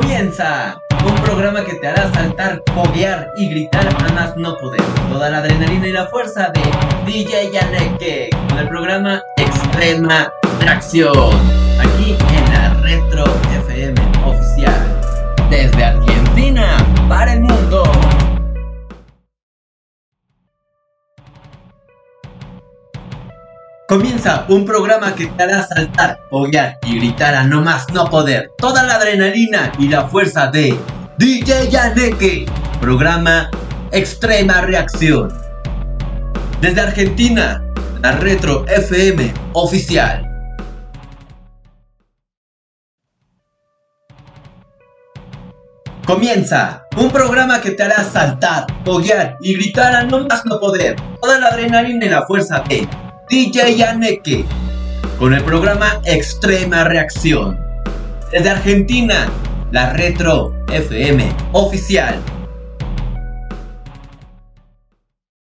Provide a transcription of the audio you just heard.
Comienza un programa que te hará saltar, foguear y gritar a más no poder. Toda la adrenalina y la fuerza de DJ Yaneke con el programa Extrema Tracción. Aquí en la Retro FM oficial. Desde Argentina para el mundo. Comienza un programa que te hará saltar, foguear y gritar a no más no poder. Toda la adrenalina y la fuerza de DJ Yaneke. Programa Extrema Reacción. Desde Argentina, la Retro FM oficial. Comienza un programa que te hará saltar, foguear y gritar a no más no poder. Toda la adrenalina y la fuerza de DJ Yaneke con el programa Extrema Reacción. Desde Argentina, la Retro FM oficial.